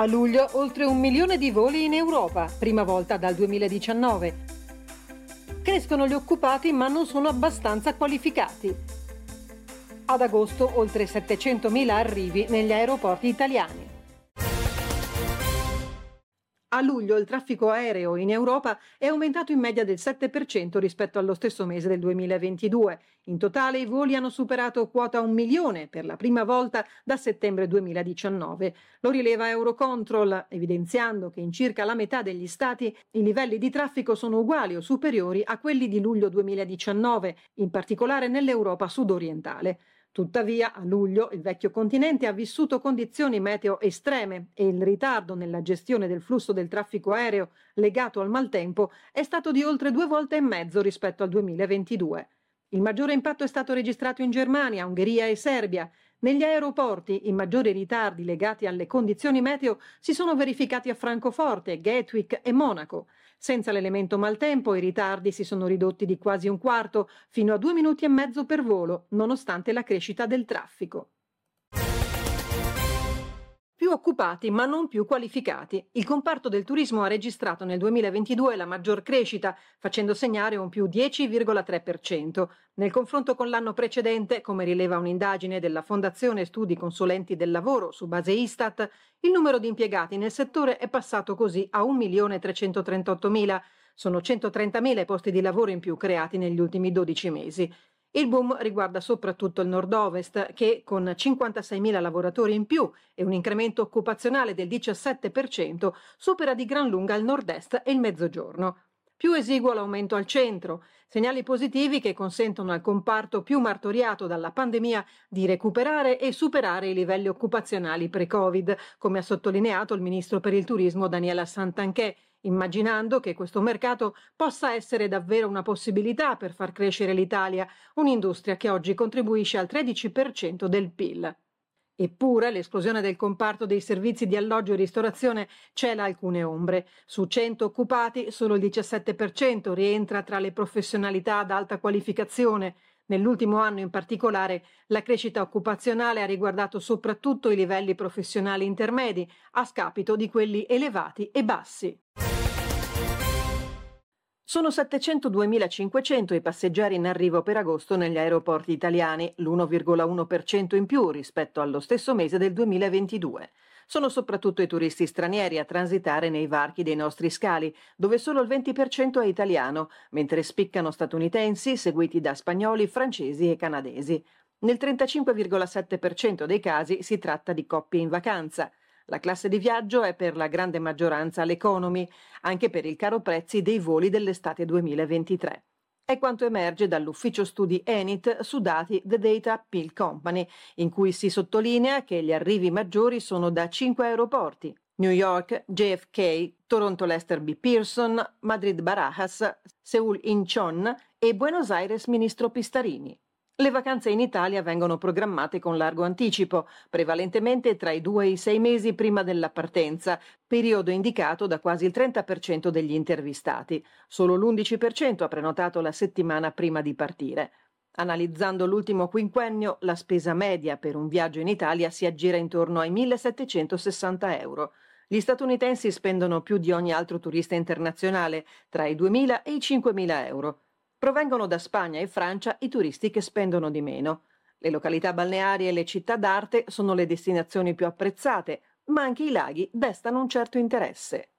A luglio oltre un milione di voli in Europa, prima volta dal 2019. Crescono gli occupati ma non sono abbastanza qualificati. Ad agosto oltre 700.000 arrivi negli aeroporti italiani. A luglio il traffico aereo in Europa è aumentato in media del 7% rispetto allo stesso mese del 2022. In totale i voli hanno superato quota un milione per la prima volta da settembre 2019. Lo rileva Eurocontrol, evidenziando che in circa la metà degli stati i livelli di traffico sono uguali o superiori a quelli di luglio 2019, in particolare nell'Europa sudorientale. Tuttavia, a luglio il vecchio continente ha vissuto condizioni meteo estreme e il ritardo nella gestione del flusso del traffico aereo legato al maltempo è stato di oltre due volte e mezzo rispetto al 2022. Il maggiore impatto è stato registrato in Germania, Ungheria e Serbia. Negli aeroporti i maggiori ritardi legati alle condizioni meteo si sono verificati a Francoforte, Gatwick e Monaco. Senza l'elemento maltempo i ritardi si sono ridotti di quasi un quarto, fino a due minuti e mezzo per volo, nonostante la crescita del traffico. Più occupati ma non più qualificati. Il comparto del turismo ha registrato nel 2022 la maggior crescita, facendo segnare un più 10,3%. Nel confronto con l'anno precedente, come rileva un'indagine della Fondazione Studi Consulenti del Lavoro su base Istat, il numero di impiegati nel settore è passato così a 1.338.000. Sono 130.000 i posti di lavoro in più creati negli ultimi 12 mesi. Il boom riguarda soprattutto il nord-ovest, che con 56.000 lavoratori in più e un incremento occupazionale del 17% supera di gran lunga il nord-est e il mezzogiorno. Più esiguo l'aumento al centro, segnali positivi che consentono al comparto più martoriato dalla pandemia di recuperare e superare i livelli occupazionali pre-Covid, come ha sottolineato il ministro per il turismo Daniela Santanchè, immaginando che questo mercato possa essere davvero una possibilità per far crescere l'Italia, un'industria che oggi contribuisce al 13% del PIL. Eppure l'esplosione del comparto dei servizi di alloggio e ristorazione cela alcune ombre. Su 100 occupati solo il 17% rientra tra le professionalità ad alta qualificazione. Nell'ultimo anno in particolare la crescita occupazionale ha riguardato soprattutto i livelli professionali intermedi, a scapito di quelli elevati e bassi. Sono 702.500 i passeggeri in arrivo per agosto negli aeroporti italiani, l'1,1% in più rispetto allo stesso mese del 2022. Sono soprattutto i turisti stranieri a transitare nei varchi dei nostri scali, dove solo il 20% è italiano, mentre spiccano statunitensi, seguiti da spagnoli, francesi e canadesi. Nel 35,7% dei casi si tratta di coppie in vacanza. La classe di viaggio è per la grande maggioranza l'economy, anche per il caro prezzi dei voli dell'estate 2023. È quanto emerge dall'ufficio studi Enit su dati The Data Pill Company, in cui si sottolinea che gli arrivi maggiori sono da cinque aeroporti. New York, JFK, Toronto Lester B. Pearson, Madrid Barajas, Seoul Incheon e Buenos Aires Ministro Pistarini. Le vacanze in Italia vengono programmate con largo anticipo, prevalentemente tra i due e i sei mesi prima della partenza, periodo indicato da quasi il 30% degli intervistati. Solo l'11% ha prenotato la settimana prima di partire. Analizzando l'ultimo quinquennio, la spesa media per un viaggio in Italia si aggira intorno ai 1760 euro. Gli statunitensi spendono più di ogni altro turista internazionale, tra i 2.000 e i 5.000 euro. Provengono da Spagna e Francia i turisti che spendono di meno. Le località balneari e le città d'arte sono le destinazioni più apprezzate, ma anche i laghi destano un certo interesse.